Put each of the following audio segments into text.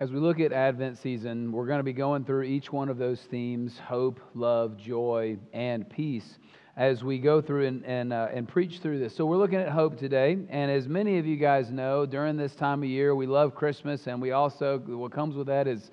As we look at Advent season, we're going to be going through each one of those themes hope, love, joy, and peace as we go through and, and, uh, and preach through this. So, we're looking at hope today. And as many of you guys know, during this time of year, we love Christmas, and we also, what comes with that is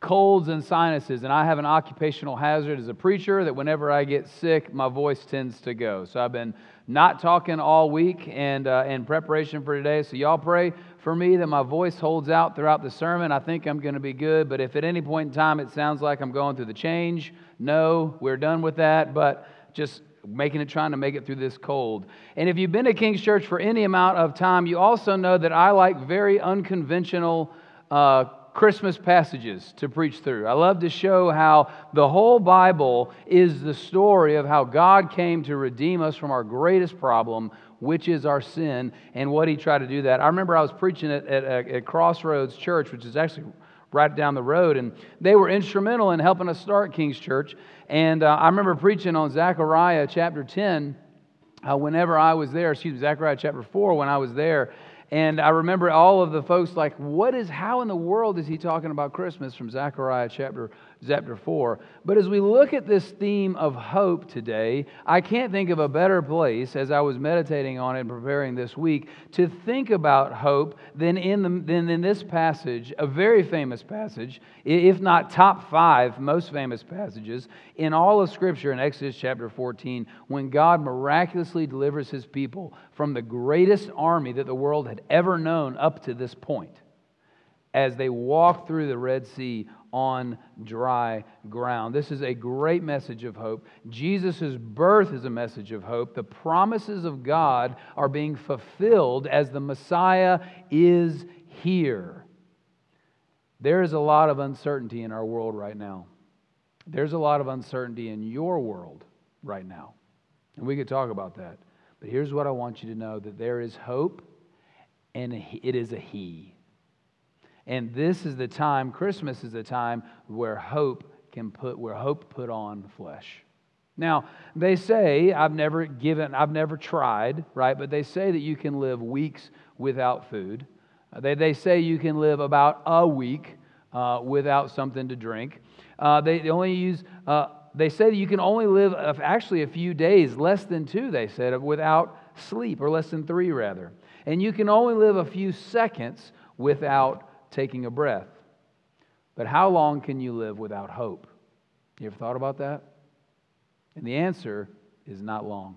colds and sinuses. And I have an occupational hazard as a preacher that whenever I get sick, my voice tends to go. So, I've been not talking all week and uh, in preparation for today. So, y'all pray for me that my voice holds out throughout the sermon. I think I'm going to be good. But if at any point in time it sounds like I'm going through the change, no, we're done with that. But just making it trying to make it through this cold. And if you've been to King's Church for any amount of time, you also know that I like very unconventional uh, Christmas passages to preach through. I love to show how the whole Bible is the story of how God came to redeem us from our greatest problem, which is our sin, and what He tried to do that. I remember I was preaching at, at, at Crossroads Church, which is actually right down the road, and they were instrumental in helping us start King's Church. And uh, I remember preaching on Zechariah chapter 10 uh, whenever I was there, excuse me, Zechariah chapter 4 when I was there. And I remember all of the folks like, what is, how in the world is he talking about Christmas from Zechariah chapter chapter 4. But as we look at this theme of hope today, I can't think of a better place as I was meditating on it and preparing this week to think about hope than in, the, than in this passage, a very famous passage, if not top five most famous passages in all of Scripture in Exodus chapter 14, when God miraculously delivers his people from the greatest army that the world had ever known up to this point as they walk through the Red Sea on dry ground. This is a great message of hope. Jesus' birth is a message of hope. The promises of God are being fulfilled as the Messiah is here. There is a lot of uncertainty in our world right now. There's a lot of uncertainty in your world right now. And we could talk about that. But here's what I want you to know that there is hope, and it is a He. And this is the time, Christmas is the time where hope can put, where hope put on flesh. Now, they say, I've never given, I've never tried, right? But they say that you can live weeks without food. Uh, they, they say you can live about a week uh, without something to drink. Uh, they, they only use, uh, they say that you can only live actually a few days, less than two, they said, without sleep, or less than three, rather. And you can only live a few seconds without taking a breath. But how long can you live without hope? You ever thought about that? And the answer is not long.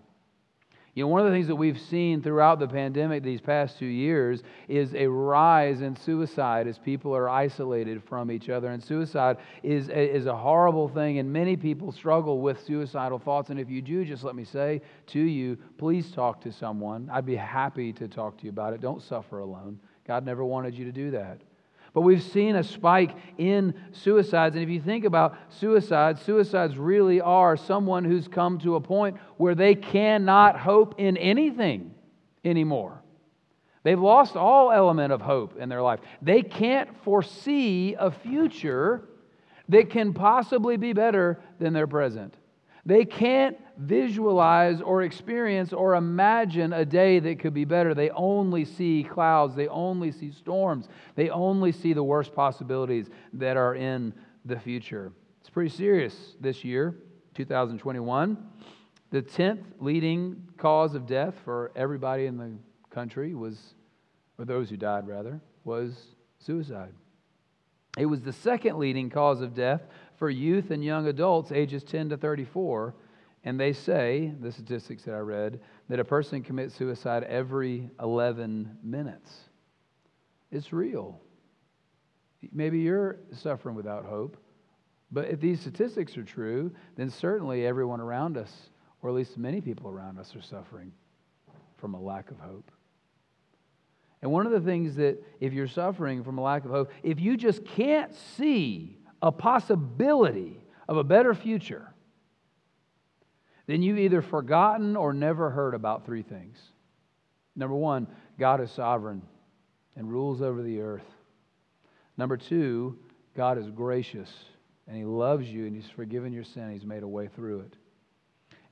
You know, one of the things that we've seen throughout the pandemic these past two years is a rise in suicide as people are isolated from each other. And suicide is, is a horrible thing, and many people struggle with suicidal thoughts. And if you do, just let me say to you, please talk to someone. I'd be happy to talk to you about it. Don't suffer alone. God never wanted you to do that. But we've seen a spike in suicides. And if you think about suicides, suicides really are someone who's come to a point where they cannot hope in anything anymore. They've lost all element of hope in their life. They can't foresee a future that can possibly be better than their present. They can't visualize or experience or imagine a day that could be better. They only see clouds, they only see storms, they only see the worst possibilities that are in the future. It's pretty serious this year, 2021. The 10th leading cause of death for everybody in the country was, or those who died rather, was suicide. It was the second leading cause of death for youth and young adults ages 10 to 34. And they say, the statistics that I read, that a person commits suicide every 11 minutes. It's real. Maybe you're suffering without hope. But if these statistics are true, then certainly everyone around us, or at least many people around us, are suffering from a lack of hope. And one of the things that, if you're suffering from a lack of hope, if you just can't see a possibility of a better future, then you've either forgotten or never heard about three things. Number one, God is sovereign and rules over the earth. Number two, God is gracious and He loves you and He's forgiven your sin. He's made a way through it.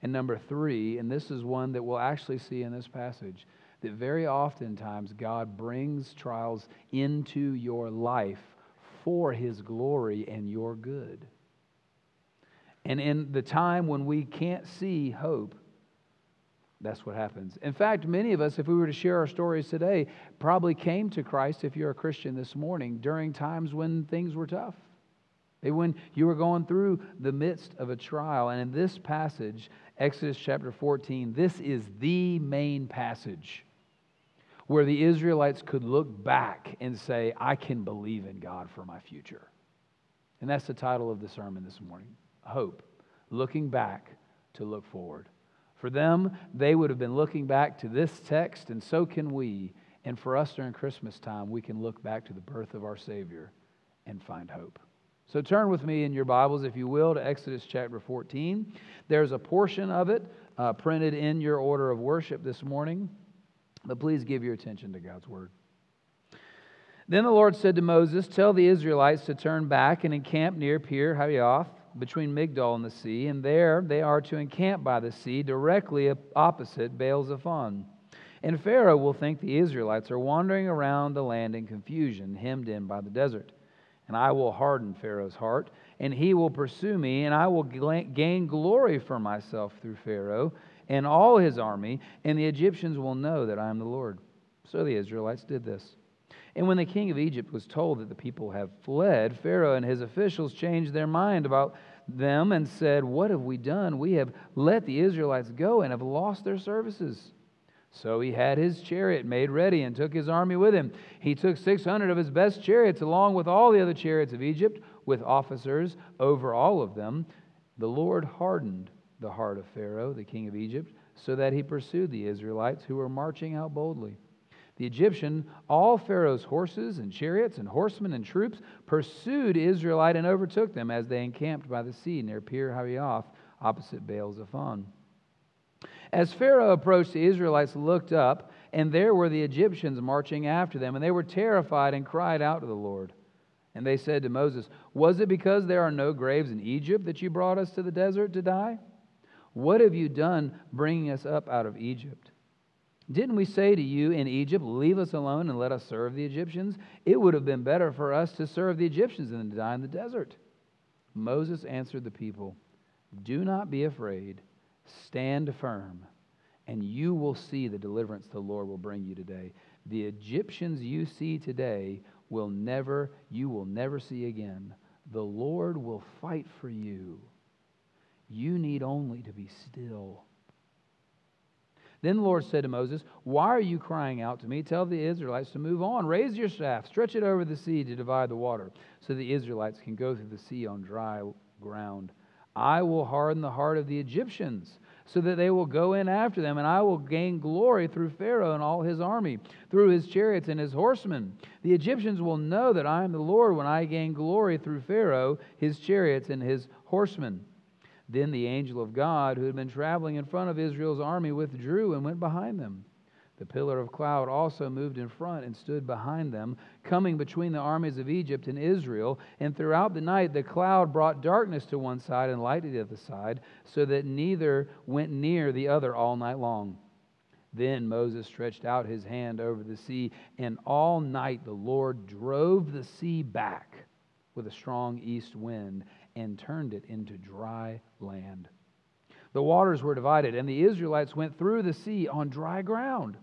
And number three, and this is one that we'll actually see in this passage, that very oftentimes God brings trials into your life for his glory and your good. And in the time when we can't see hope, that's what happens. In fact, many of us, if we were to share our stories today, probably came to Christ, if you're a Christian this morning, during times when things were tough. Maybe when you were going through the midst of a trial. And in this passage, Exodus chapter 14, this is the main passage where the Israelites could look back and say, I can believe in God for my future. And that's the title of the sermon this morning Hope, looking back to look forward. For them, they would have been looking back to this text, and so can we. And for us during Christmas time, we can look back to the birth of our Savior and find hope. So turn with me in your Bibles, if you will, to Exodus chapter 14. There's a portion of it uh, printed in your order of worship this morning, but please give your attention to God's Word. Then the Lord said to Moses, Tell the Israelites to turn back and encamp near Pi Hahiroth between Migdol and the sea, and there they are to encamp by the sea directly opposite Baal Zephon. And Pharaoh will think the Israelites are wandering around the land in confusion, hemmed in by the desert. And I will harden Pharaoh's heart, and he will pursue me, and I will gain glory for myself through Pharaoh and all his army, and the Egyptians will know that I am the Lord. So the Israelites did this. And when the king of Egypt was told that the people have fled, Pharaoh and his officials changed their mind about them and said, What have we done? We have let the Israelites go and have lost their services. So he had his chariot made ready and took his army with him. He took 600 of his best chariots, along with all the other chariots of Egypt, with officers over all of them. The Lord hardened the heart of Pharaoh, the king of Egypt, so that he pursued the Israelites who were marching out boldly. The Egyptian, all Pharaoh's horses and chariots and horsemen and troops pursued Israelite and overtook them as they encamped by the sea near Pi Hahiroth, opposite Baal Zephon. As Pharaoh approached, the Israelites looked up, and there were the Egyptians marching after them, and they were terrified and cried out to the Lord. And they said to Moses, Was it because there are no graves in Egypt that you brought us to the desert to die? What have you done bringing us up out of Egypt? Didn't we say to you in Egypt, Leave us alone and let us serve the Egyptians? It would have been better for us to serve the Egyptians than to die in the desert. Moses answered the people, Do not be afraid, stand firm, and you will see the deliverance the Lord will bring you today. The Egyptians you see today will never, you will never see again. The Lord will fight for you. You need only to be still then the Lord said to Moses, Why are you crying out to me? Tell the Israelites to move on. Raise your staff, stretch it over the sea to divide the water, so the Israelites can go through the sea on dry ground. I will harden the heart of the Egyptians, so that they will go in after them, and I will gain glory through Pharaoh and all his army, through his chariots and his horsemen. The Egyptians will know that I am the Lord when I gain glory through Pharaoh, his chariots, and his horsemen. Then the angel of God, who had been traveling in front of Israel's army, withdrew and went behind them. The pillar of cloud also moved in front and stood behind them, coming between the armies of Egypt and Israel. And throughout the night, the cloud brought darkness to one side and light to the other side, so that neither went near the other all night long. Then Moses stretched out his hand over the sea, and all night the Lord drove the sea back with a strong east wind and turned it into dry land. The waters were divided, and the Israelites went through the sea on dry ground,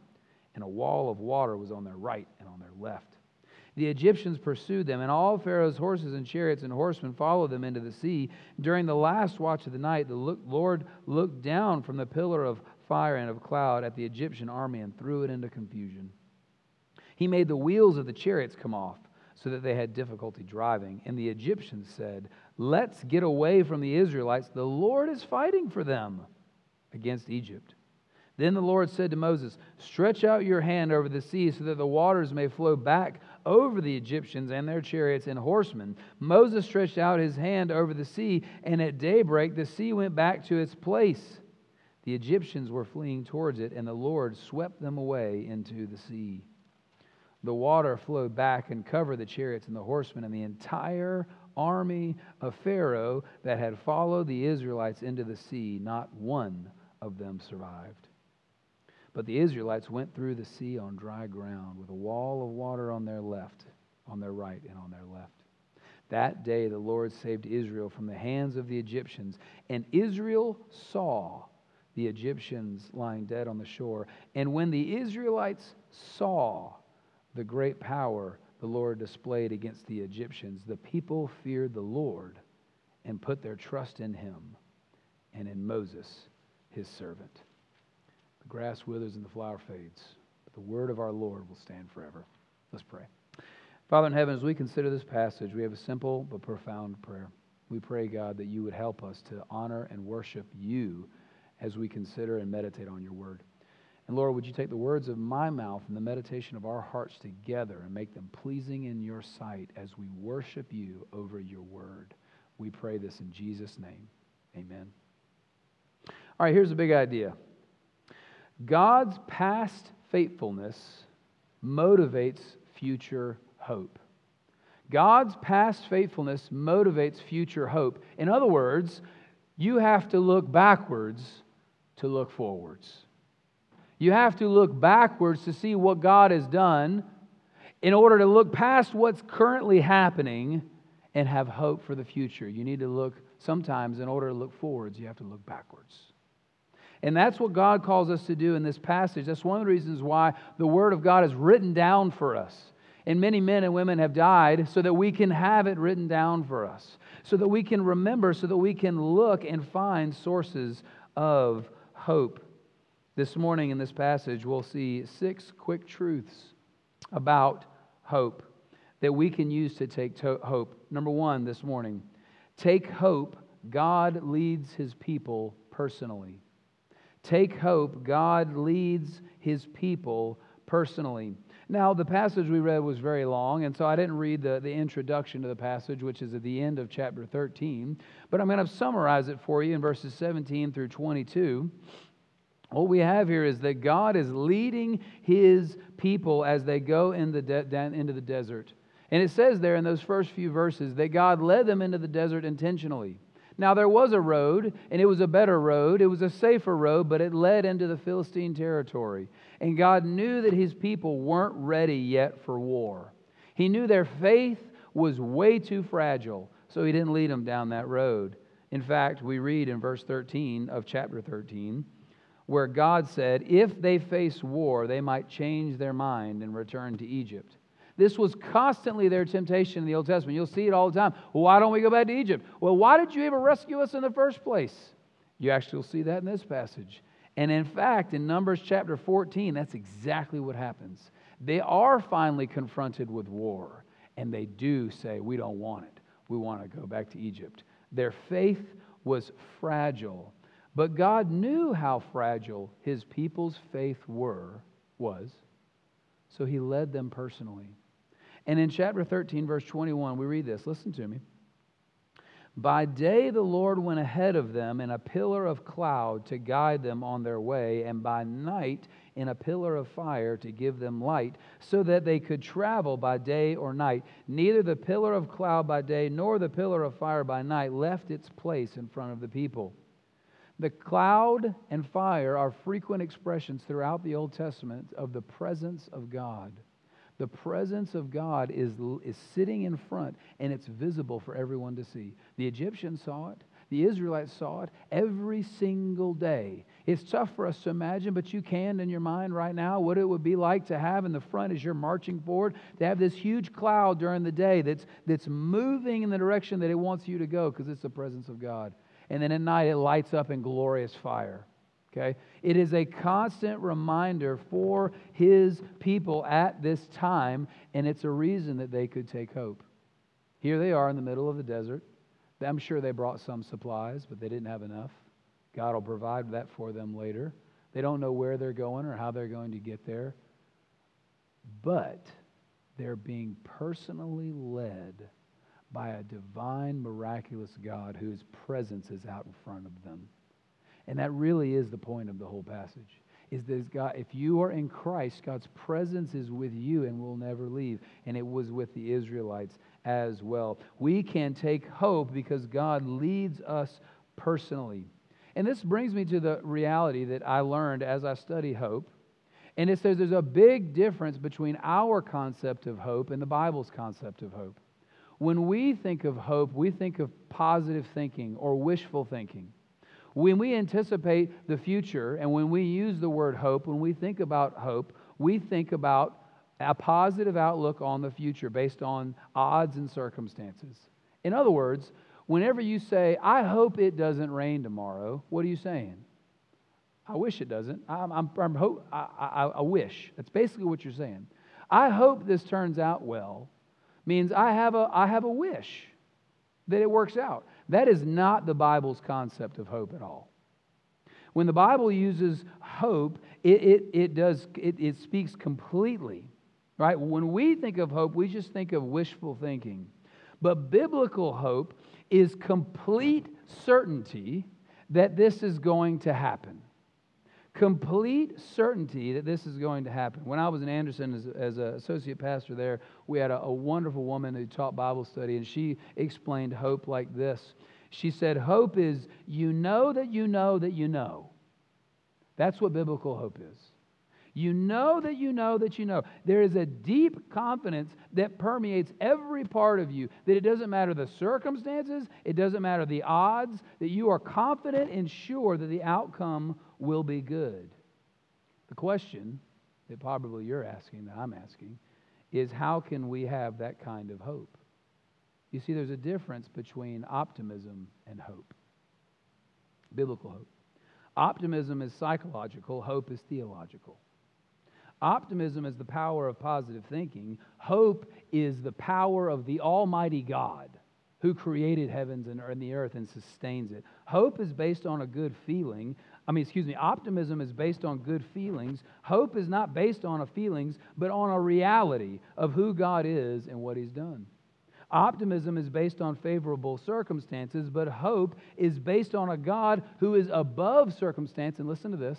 and a wall of water was on their right and on their left. The Egyptians pursued them, and all Pharaoh's horses and chariots and horsemen followed them into the sea. During the last watch of the night, the Lord looked down from the pillar of fire and of cloud at the Egyptian army and threw it into confusion. He made the wheels of the chariots come off so that they had difficulty driving. And the Egyptians said, Let's get away from the Israelites. The Lord is fighting for them against Egypt. Then the Lord said to Moses, Stretch out your hand over the sea so that the waters may flow back over the Egyptians and their chariots and horsemen. Moses stretched out his hand over the sea, and at daybreak the sea went back to its place. The Egyptians were fleeing towards it, and the Lord swept them away into the sea. The water flowed back and covered the chariots and the horsemen, and the entire army of Pharaoh that had followed the Israelites into the sea, not one of them survived. But the Israelites went through the sea on dry ground with a wall of water on their left, on their right, and on their left. That day the Lord saved Israel from the hands of the Egyptians, and Israel saw the Egyptians lying dead on the shore. And when the Israelites saw the great power the Lord displayed against the Egyptians, the people feared the Lord and put their trust in him and in Moses, his servant. The grass withers and the flower fades, but the word of our Lord will stand forever. Let's pray. Father in heaven, as we consider this passage, we have a simple but profound prayer. We pray, God, that you would help us to honor and worship you as we consider and meditate on your word. And Lord, would you take the words of my mouth and the meditation of our hearts together and make them pleasing in your sight as we worship you over your word? We pray this in Jesus' name. Amen. All right, here's a big idea God's past faithfulness motivates future hope. God's past faithfulness motivates future hope. In other words, you have to look backwards to look forwards. You have to look backwards to see what God has done in order to look past what's currently happening and have hope for the future. You need to look, sometimes, in order to look forwards, you have to look backwards. And that's what God calls us to do in this passage. That's one of the reasons why the Word of God is written down for us. And many men and women have died so that we can have it written down for us, so that we can remember, so that we can look and find sources of hope. This morning in this passage, we'll see six quick truths about hope that we can use to take to- hope. Number one this morning take hope, God leads his people personally. Take hope, God leads his people personally. Now, the passage we read was very long, and so I didn't read the, the introduction to the passage, which is at the end of chapter 13, but I'm going to summarize it for you in verses 17 through 22. What we have here is that God is leading his people as they go in the de- into the desert. And it says there in those first few verses that God led them into the desert intentionally. Now, there was a road, and it was a better road. It was a safer road, but it led into the Philistine territory. And God knew that his people weren't ready yet for war. He knew their faith was way too fragile, so he didn't lead them down that road. In fact, we read in verse 13 of chapter 13 where God said, if they face war, they might change their mind and return to Egypt. This was constantly their temptation in the Old Testament. You'll see it all the time. Why don't we go back to Egypt? Well, why did you ever rescue us in the first place? You actually will see that in this passage. And in fact, in Numbers chapter 14, that's exactly what happens. They are finally confronted with war, and they do say, We don't want it. We want to go back to Egypt. Their faith was fragile, but God knew how fragile his people's faith were, was, so he led them personally. And in chapter 13, verse 21, we read this. Listen to me. By day the Lord went ahead of them in a pillar of cloud to guide them on their way, and by night in a pillar of fire to give them light, so that they could travel by day or night. Neither the pillar of cloud by day nor the pillar of fire by night left its place in front of the people. The cloud and fire are frequent expressions throughout the Old Testament of the presence of God. The presence of God is, is sitting in front and it's visible for everyone to see. The Egyptians saw it, the Israelites saw it every single day. It's tough for us to imagine, but you can in your mind right now what it would be like to have in the front as you're marching forward, to have this huge cloud during the day that's, that's moving in the direction that it wants you to go because it's the presence of God. And then at night it lights up in glorious fire. Okay? It is a constant reminder for his people at this time, and it's a reason that they could take hope. Here they are in the middle of the desert. I'm sure they brought some supplies, but they didn't have enough. God will provide that for them later. They don't know where they're going or how they're going to get there. But they're being personally led by a divine, miraculous God whose presence is out in front of them. And that really is the point of the whole passage. Is that God, if you are in Christ, God's presence is with you and will never leave. And it was with the Israelites as well. We can take hope because God leads us personally. And this brings me to the reality that I learned as I study hope. And it says there's a big difference between our concept of hope and the Bible's concept of hope. When we think of hope, we think of positive thinking or wishful thinking. When we anticipate the future and when we use the word hope, when we think about hope, we think about a positive outlook on the future based on odds and circumstances. In other words, whenever you say, I hope it doesn't rain tomorrow, what are you saying? I wish it doesn't. I'm, I'm, I'm hope, I, I, I wish. That's basically what you're saying. I hope this turns out well means I have a, I have a wish that it works out. That is not the Bible's concept of hope at all. When the Bible uses hope, it, it, it does, it, it speaks completely, right? When we think of hope, we just think of wishful thinking. But biblical hope is complete certainty that this is going to happen complete certainty that this is going to happen. When I was in Anderson as, as an associate pastor there, we had a, a wonderful woman who taught Bible study, and she explained hope like this. She said, Hope is you know that you know that you know. That's what biblical hope is. You know that you know that you know. There is a deep confidence that permeates every part of you, that it doesn't matter the circumstances, it doesn't matter the odds, that you are confident and sure that the outcome will be good. The question that probably you're asking, that I'm asking, is how can we have that kind of hope? You see, there's a difference between optimism and hope, biblical hope. Optimism is psychological, hope is theological. Optimism is the power of positive thinking. Hope is the power of the Almighty God who created heavens and the earth and sustains it. Hope is based on a good feeling. I mean, excuse me, optimism is based on good feelings. Hope is not based on a feelings, but on a reality of who God is and what He's done. Optimism is based on favorable circumstances, but hope is based on a God who is above circumstance. And listen to this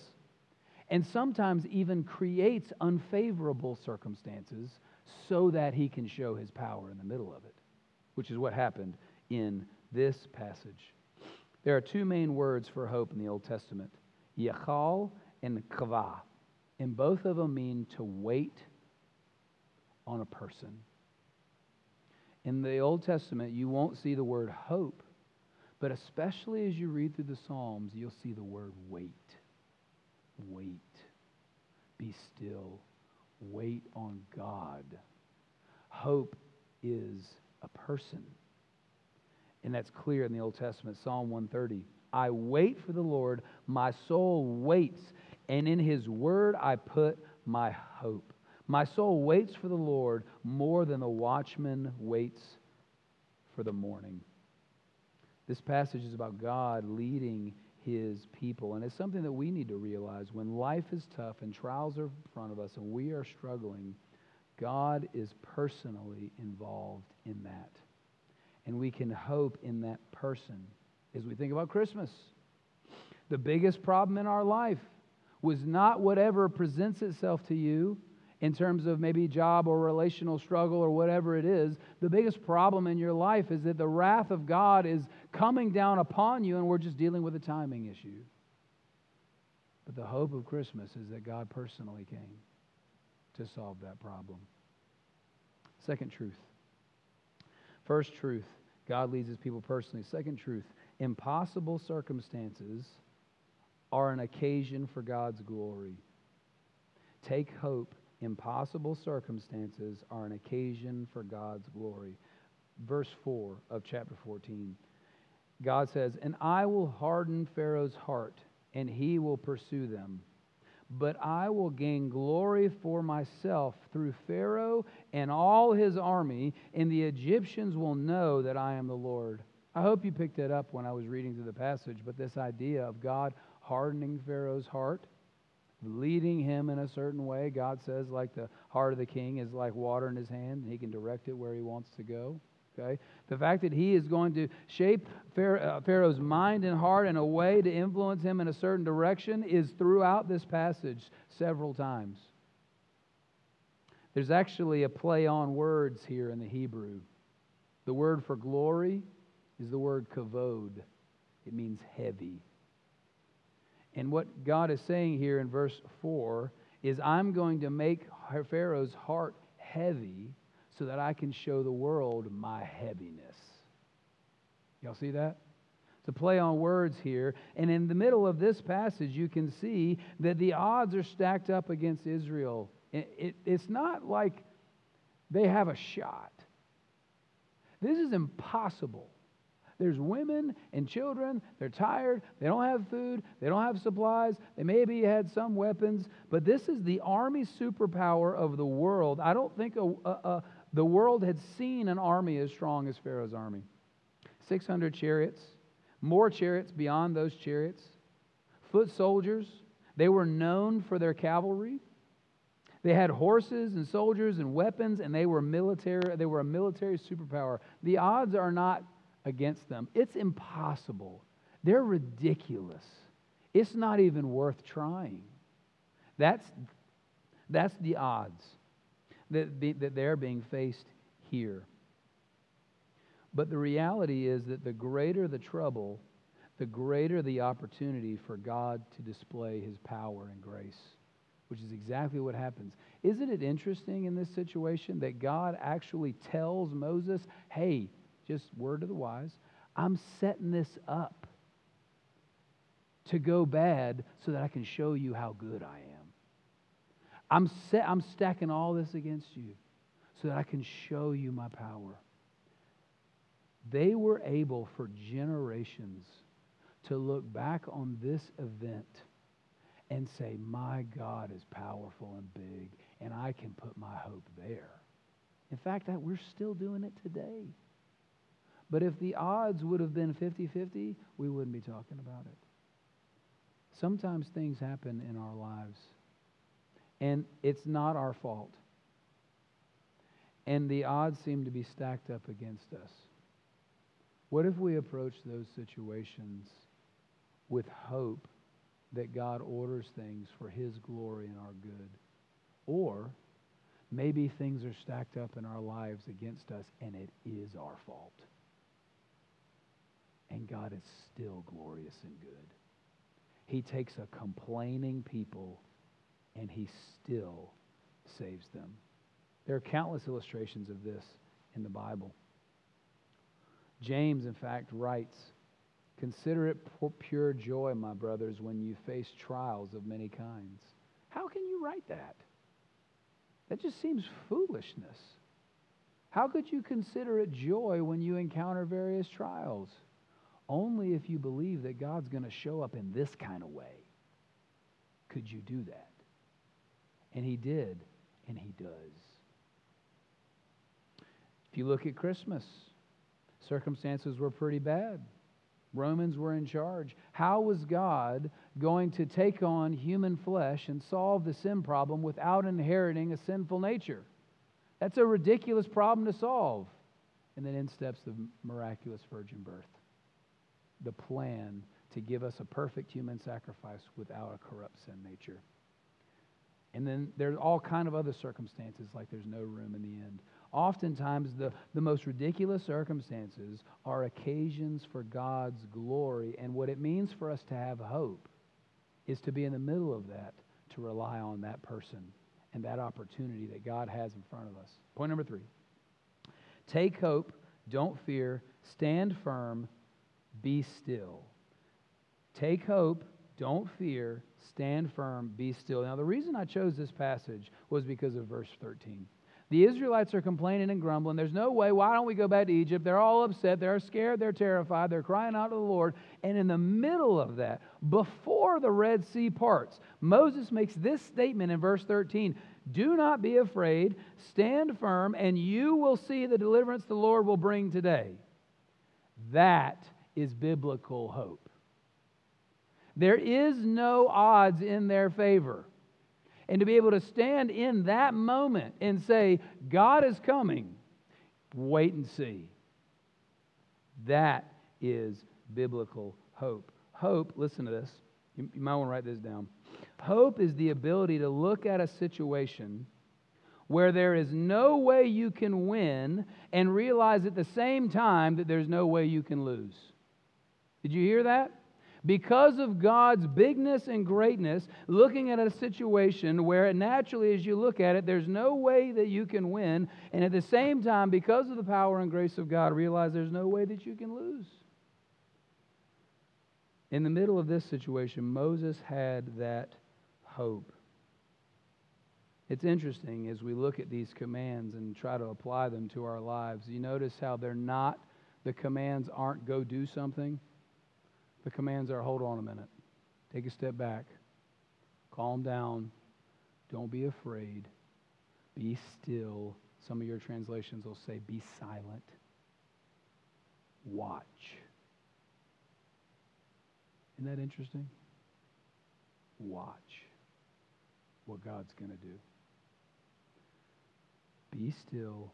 and sometimes even creates unfavorable circumstances so that he can show his power in the middle of it, which is what happened in this passage. There are two main words for hope in the Old Testament yachal and kavah. And both of them mean to wait on a person. In the Old Testament, you won't see the word hope, but especially as you read through the Psalms, you'll see the word wait. Wait. Be still. Wait on God. Hope is a person. And that's clear in the Old Testament. Psalm 130. I wait for the Lord, my soul waits, and in his word I put my hope. My soul waits for the Lord more than the watchman waits for the morning. This passage is about God leading his people. And it's something that we need to realize when life is tough and trials are in front of us and we are struggling, God is personally involved in that. And we can hope in that person as we think about Christmas. The biggest problem in our life was not whatever presents itself to you in terms of maybe job or relational struggle or whatever it is, the biggest problem in your life is that the wrath of God is coming down upon you and we're just dealing with a timing issue. But the hope of Christmas is that God personally came to solve that problem. Second truth. First truth, God leads his people personally. Second truth, impossible circumstances are an occasion for God's glory. Take hope impossible circumstances are an occasion for God's glory. Verse 4 of chapter 14. God says, And I will harden Pharaoh's heart, and he will pursue them. But I will gain glory for myself through Pharaoh and all his army, and the Egyptians will know that I am the Lord. I hope you picked that up when I was reading through the passage, but this idea of God hardening Pharaoh's heart leading him in a certain way. God says, like the heart of the king is like water in his hand, and he can direct it where he wants to go. Okay? The fact that he is going to shape uh, Pharaoh's mind and heart in a way to influence him in a certain direction is throughout this passage several times. There's actually a play on words here in the Hebrew. The word for glory is the word kavod, it means heavy. And what God is saying here in verse 4 is, I'm going to make Pharaoh's heart heavy so that I can show the world my heaviness. Y'all see that? It's a play on words here. And in the middle of this passage, you can see that the odds are stacked up against Israel. It, it, it's not like they have a shot. This is impossible. There's women and children. They're tired. They don't have food. They don't have supplies. They maybe had some weapons. But this is the army superpower of the world. I don't think a, a, the world had seen an army as strong as Pharaoh's army 600 chariots, more chariots beyond those chariots, foot soldiers. They were known for their cavalry. They had horses and soldiers and weapons, and they were military. They were a military superpower. The odds are not against them. It's impossible. They're ridiculous. It's not even worth trying. That's, that's the odds that, be, that they're being faced here. But the reality is that the greater the trouble, the greater the opportunity for God to display his power and grace, which is exactly what happens. Isn't it interesting in this situation that God actually tells Moses, hey, just word to the wise, I'm setting this up to go bad so that I can show you how good I am. I'm, set, I'm stacking all this against you so that I can show you my power. They were able for generations to look back on this event and say, My God is powerful and big, and I can put my hope there. In fact, we're still doing it today. But if the odds would have been 50 50, we wouldn't be talking about it. Sometimes things happen in our lives, and it's not our fault. And the odds seem to be stacked up against us. What if we approach those situations with hope that God orders things for His glory and our good? Or maybe things are stacked up in our lives against us and it is our fault and God is still glorious and good. He takes a complaining people and he still saves them. There are countless illustrations of this in the Bible. James, in fact, writes Consider it pure joy, my brothers, when you face trials of many kinds. How can you write that? That just seems foolishness. How could you consider it joy when you encounter various trials? Only if you believe that God's going to show up in this kind of way could you do that. And He did, and He does. If you look at Christmas, circumstances were pretty bad. Romans were in charge. How was God going to take on human flesh and solve the sin problem without inheriting a sinful nature? That's a ridiculous problem to solve. And then in steps the miraculous virgin birth the plan to give us a perfect human sacrifice without a corrupt sin nature. And then there's all kind of other circumstances like there's no room in the end. Oftentimes, the, the most ridiculous circumstances are occasions for God's glory. And what it means for us to have hope is to be in the middle of that, to rely on that person and that opportunity that God has in front of us. Point number three take hope, don't fear, stand firm, be still. Take hope, don't fear, stand firm, be still. Now, the reason I chose this passage was because of verse 13. The Israelites are complaining and grumbling. There's no way. Why don't we go back to Egypt? They're all upset. They're scared. They're terrified. They're crying out to the Lord. And in the middle of that, before the Red Sea parts, Moses makes this statement in verse 13 Do not be afraid. Stand firm, and you will see the deliverance the Lord will bring today. That is biblical hope. There is no odds in their favor. And to be able to stand in that moment and say, God is coming, wait and see. That is biblical hope. Hope, listen to this. You, might want to write this down. Hope is the ability to look at a situation where there is no way you can win and realize at the same time that there's no way you can lose. Did you hear that? Because of God's bigness and greatness, looking at a situation where naturally, as you look at it, there's no way that you can win. And at the same time, because of the power and grace of God, realize there's no way that you can lose. In the middle of this situation, Moses had that hope. It's interesting as we look at these commands and try to apply them to our lives. You notice how they're not, the commands aren't go do something. The commands are hold on a minute, take a step back, calm down, don't be afraid, be still. Some of your translations will say, be silent, watch. Isn't that interesting? Watch what God's going to do. Be still,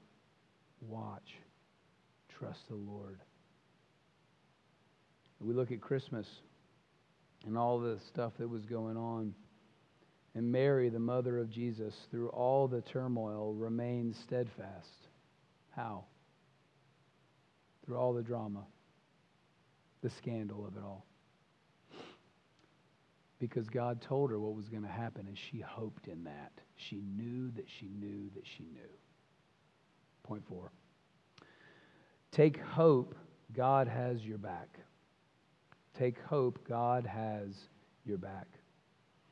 watch, trust the Lord. We look at Christmas and all the stuff that was going on. And Mary, the mother of Jesus, through all the turmoil, remained steadfast. How? Through all the drama, the scandal of it all. Because God told her what was going to happen, and she hoped in that. She knew that she knew that she knew. Point four. Take hope, God has your back. Take hope, God has your back.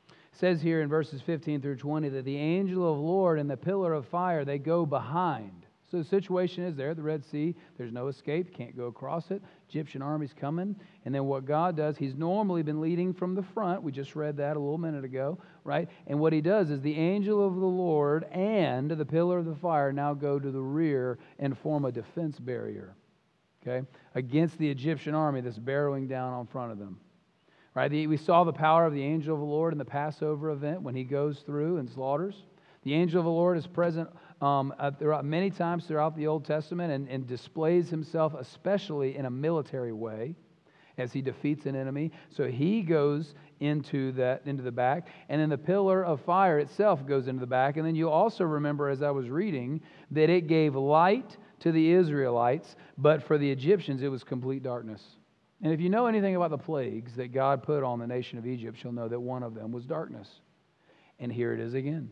It says here in verses 15 through 20 that the angel of Lord and the pillar of fire, they go behind. So the situation is there, the Red Sea, there's no escape, can't go across it. Egyptian army's coming. And then what God does, he's normally been leading from the front. We just read that a little minute ago, right? And what he does is the angel of the Lord and the pillar of the fire now go to the rear and form a defense barrier okay, against the Egyptian army that's barreling down on front of them. Right? we saw the power of the angel of the Lord in the Passover event when he goes through and slaughters. The angel of the Lord is present um, throughout, many times throughout the Old Testament and, and displays himself especially in a military way as he defeats an enemy. So he goes into that into the back, and then the pillar of fire itself goes into the back. And then you also remember, as I was reading, that it gave light to the Israelites, but for the Egyptians, it was complete darkness. And if you know anything about the plagues that God put on the nation of Egypt, you'll know that one of them was darkness. And here it is again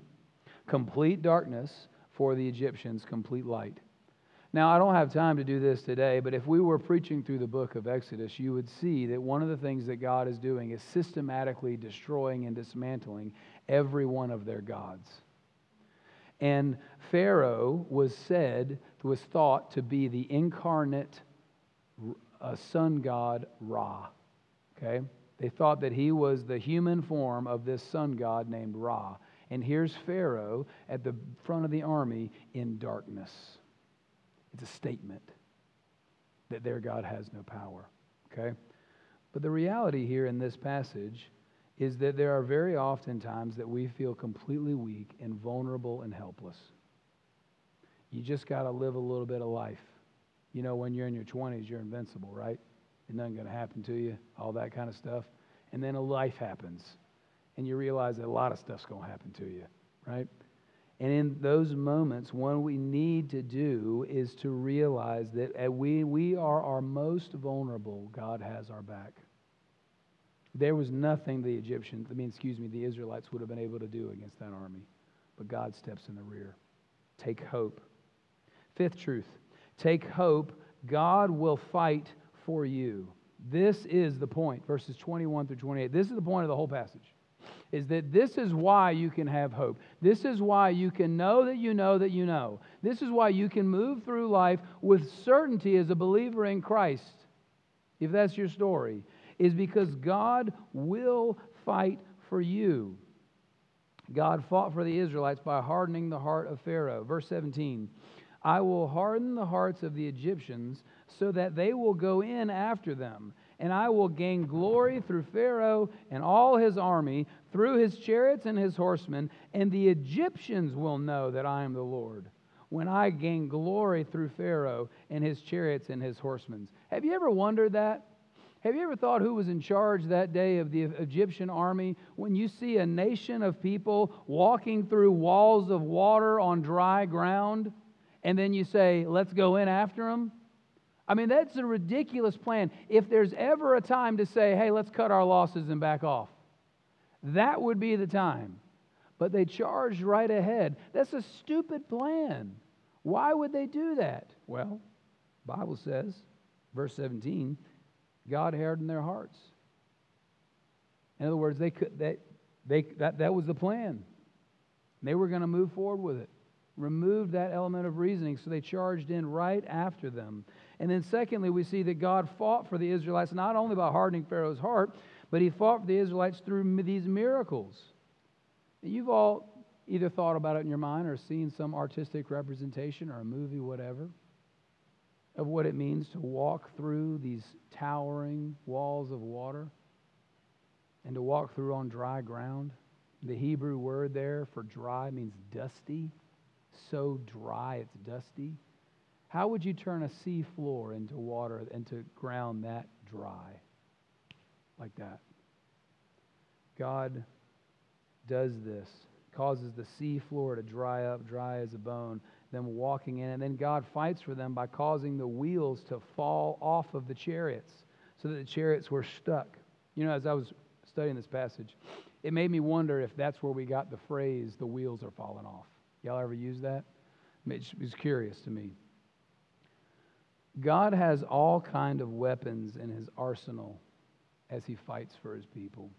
complete darkness for the Egyptians, complete light. Now, I don't have time to do this today, but if we were preaching through the book of Exodus, you would see that one of the things that God is doing is systematically destroying and dismantling every one of their gods. And Pharaoh was said, was thought to be the incarnate uh, sun god Ra. Okay? They thought that he was the human form of this sun god named Ra. And here's Pharaoh at the front of the army in darkness. It's a statement that their God has no power. Okay? But the reality here in this passage is that there are very often times that we feel completely weak and vulnerable and helpless. You just got to live a little bit of life. You know, when you're in your 20s, you're invincible, right? And nothing going to happen to you, all that kind of stuff. And then a life happens, and you realize that a lot of stuff's going to happen to you, right? And in those moments, what we need to do is to realize that uh, we, we are our most vulnerable. God has our back. There was nothing the Egyptians, I mean, excuse me, the Israelites would have been able to do against that army. But God steps in the rear. Take hope. Fifth truth take hope. God will fight for you. This is the point, verses 21 through 28. This is the point of the whole passage. Is that this is why you can have hope. This is why you can know that you know that you know. This is why you can move through life with certainty as a believer in Christ, if that's your story is because God will fight for you. God fought for the Israelites by hardening the heart of Pharaoh. Verse 17 I will harden the hearts of the Egyptians so that they will go in after them. And I will gain glory through Pharaoh and all his army, through his chariots and his horsemen, and the Egyptians will know that I am the Lord when I gain glory through Pharaoh and his chariots and his horsemen. Have you ever wondered that? Have you ever thought who was in charge that day of the Egyptian army? When you see a nation of people walking through walls of water on dry ground, and then you say, let's go in after them? I mean, that's a ridiculous plan. If there's ever a time to say, hey, let's cut our losses and back off, that would be the time. But they charged right ahead. That's a stupid plan. Why would they do that? Well, Bible says, verse 17, God hardened their hearts. In other words, they could they, they that, that was the plan. They were going to move forward with it. Removed that element of reasoning, so they charged in right after them. And then, secondly, we see that God fought for the Israelites not only by hardening Pharaoh's heart, but he fought for the Israelites through these miracles. You've all either thought about it in your mind or seen some artistic representation or a movie, whatever, of what it means to walk through these towering walls of water and to walk through on dry ground. The Hebrew word there for dry means dusty. So dry, it's dusty. How would you turn a sea floor into water, into ground that dry? Like that. God does this, causes the sea floor to dry up, dry as a bone, them walking in. And then God fights for them by causing the wheels to fall off of the chariots so that the chariots were stuck. You know, as I was studying this passage, it made me wonder if that's where we got the phrase, the wheels are falling off. Y'all ever use that? It was curious to me. God has all kind of weapons in his arsenal as he fights for his people.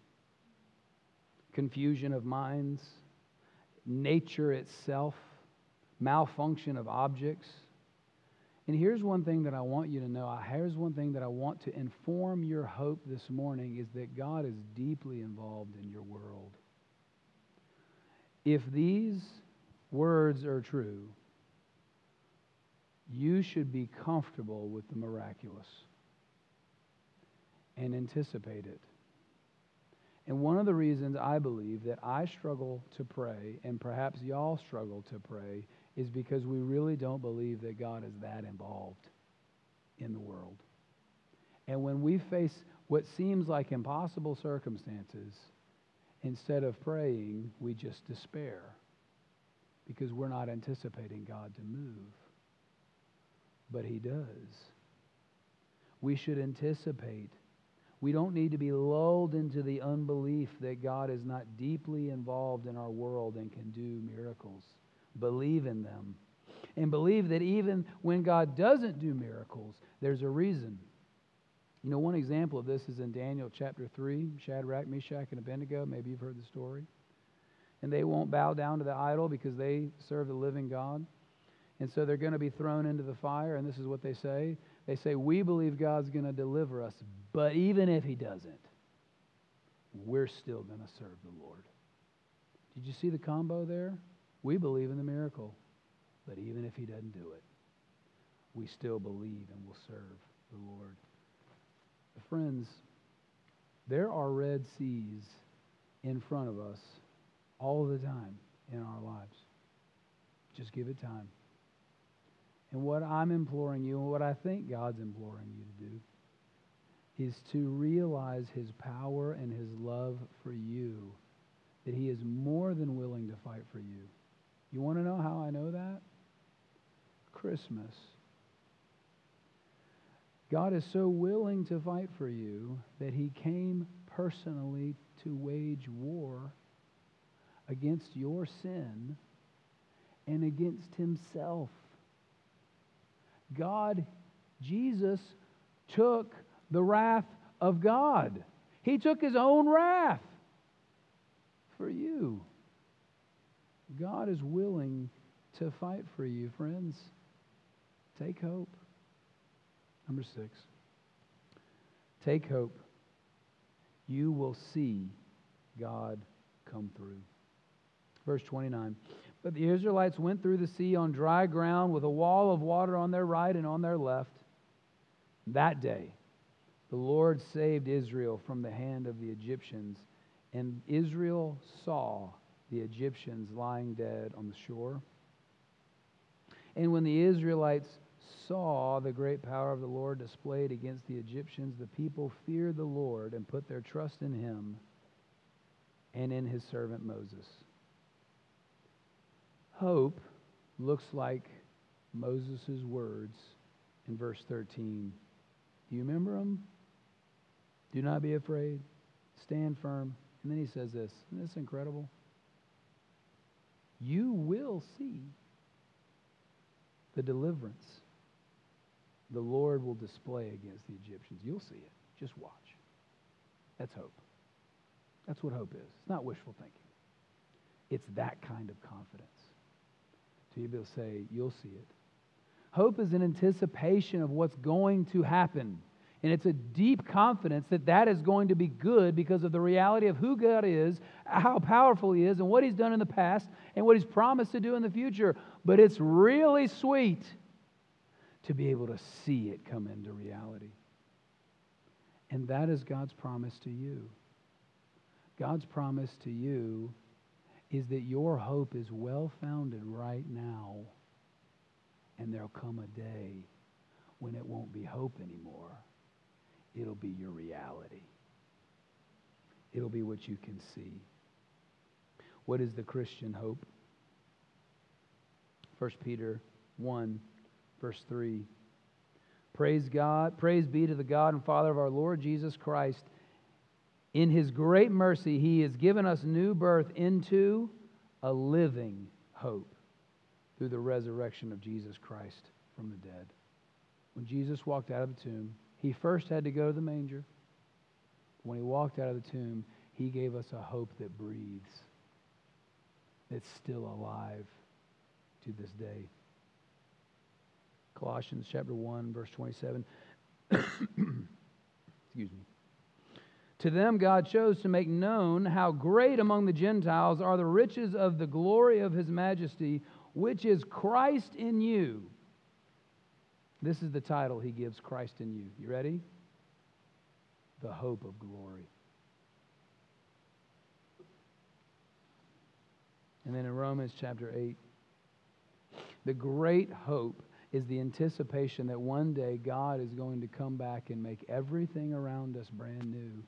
Confusion of minds, nature itself, malfunction of objects. And here's one thing that I want you to know. Here's one thing that I want to inform your hope this morning is that God is deeply involved in your world. If these words are true, you should be comfortable with the miraculous and anticipate it. And one of the reasons I believe that I struggle to pray, and perhaps y'all struggle to pray, is because we really don't believe that God is that involved in the world. And when we face what seems like impossible circumstances, instead of praying, we just despair because we're not anticipating God to move. But He does. We should anticipate we don't need to be lulled into the unbelief that God is not deeply involved in our world and can do miracles. Believe in them. And believe that even when God doesn't do miracles, there's a reason. You know, one example of this is in Daniel chapter 3, Shadrach, Meshach, and Abednego. Maybe you've heard the story. And they won't bow down to the idol because they serve the living God. And so they're going to be thrown into the fire. And this is what they say they say, We believe God's going to deliver us, but even if He doesn't, we're still going to serve the Lord. Did you see the combo there? We believe in the miracle, but even if He doesn't do it, we still believe and will serve the Lord. Friends, there are Red Seas in front of us all the time in our lives. Just give it time. And what I'm imploring you, and what I think God's imploring you to do, is to realize his power and his love for you, that he is more than willing to fight for you. You want to know how I know that? Christmas. God is so willing to fight for you that he came personally to wage war against your sin and against himself. God, Jesus, took the wrath of God. He took his own wrath for you. God is willing to fight for you, friends. Take hope. Number six. Take hope. You will see God come through. Verse 29. But the Israelites went through the sea on dry ground with a wall of water on their right and on their left. That day, the Lord saved Israel from the hand of the Egyptians, and Israel saw the Egyptians lying dead on the shore. And when the Israelites saw the great power of the Lord displayed against the Egyptians, the people feared the Lord and put their trust in him and in his servant Moses. Hope looks like Moses' words in verse 13. Do you remember them? Do not be afraid. Stand firm. And then he says this. Isn't this incredible? You will see the deliverance the Lord will display against the Egyptians. You'll see it. Just watch. That's hope. That's what hope is. It's not wishful thinking. It's that kind of confidence. To be able to say, you'll see it. Hope is an anticipation of what's going to happen. And it's a deep confidence that that is going to be good because of the reality of who God is, how powerful He is, and what He's done in the past, and what He's promised to do in the future. But it's really sweet to be able to see it come into reality. And that is God's promise to you. God's promise to you is that your hope is well founded right now, and there'll come a day when it won't be hope anymore it'll be your reality. It'll be what you can see. What is the Christian hope? 1 Peter 1, verse 3. Praise God, praise be to the God and Father of our Lord Jesus Christ. In his great mercy, he has given us new birth into a living hope through the resurrection of Jesus Christ from the dead. When Jesus walked out of the tomb, he first had to go to the manger. When he walked out of the tomb, he gave us a hope that breathes, that's still alive to this day. Colossians chapter 1, verse 27. Excuse me. To them, God chose to make known how great among the Gentiles are the riches of the glory of his majesty, which is Christ in you this is the title he gives Christ in you. You ready? The hope of glory. And then in Romans chapter 8, the great hope is the anticipation that one day God is going to come back and make everything around us brand new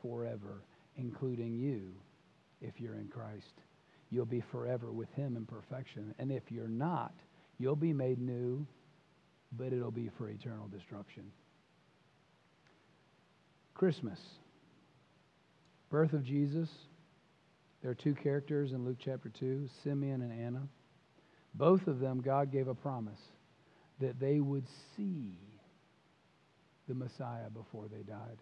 forever, including you, if you're in Christ. You'll be forever with Him in perfection. And if you're not, you'll be made new but it'll be for eternal destruction. Christmas, birth of Jesus. There are two characters in Luke chapter 2 Simeon and Anna. Both of them, God gave a promise that they would see the Messiah before they died.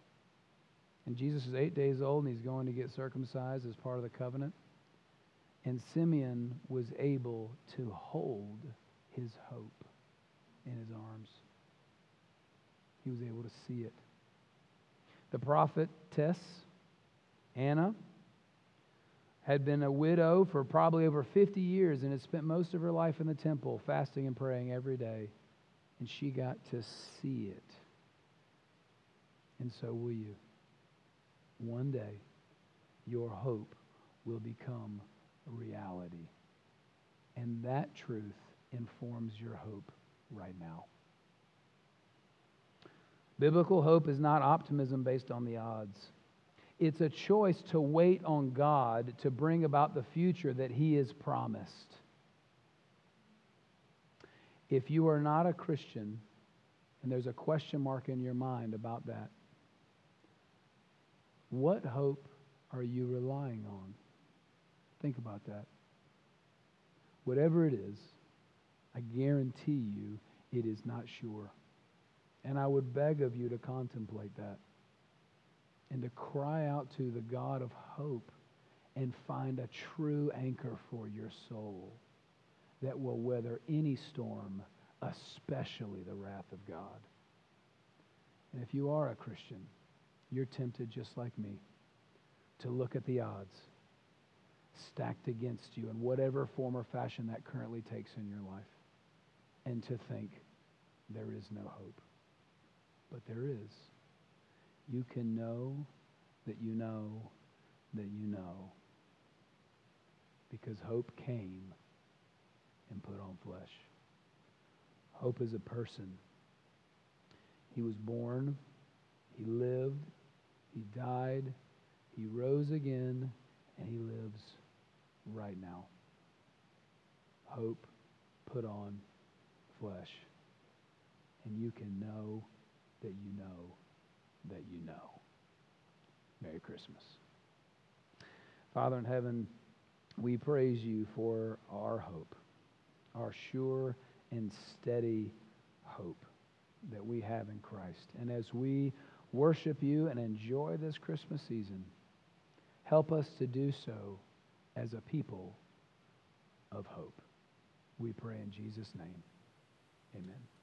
And Jesus is eight days old and he's going to get circumcised as part of the covenant. And Simeon was able to hold his hope in his arms. He was able to see it. The prophetess, Anna, had been a widow for probably over 50 years and had spent most of her life in the temple, fasting and praying every day. And she got to see it. And so will you. One day, your hope will become reality. And that truth informs your hope right now. Biblical hope is not optimism based on the odds. It's a choice to wait on God to bring about the future that He has promised. If you are not a Christian and there's a question mark in your mind about that, what hope are you relying on? Think about that. Whatever it is, I guarantee you it is not sure. And I would beg of you to contemplate that and to cry out to the God of hope and find a true anchor for your soul that will weather any storm, especially the wrath of God. And if you are a Christian, you're tempted just like me to look at the odds stacked against you in whatever form or fashion that currently takes in your life and to think there is no hope. But there is. You can know that you know that you know because hope came and put on flesh. Hope is a person. He was born, he lived, he died, he rose again, and he lives right now. Hope put on flesh. and you can know that you know that you know. Merry Christmas. Father in heaven, we praise you for our hope, our sure and steady hope that we have in Christ. And as we worship you and enjoy this Christmas season, help us to do so as a people of hope. We pray in Jesus' name. Amen.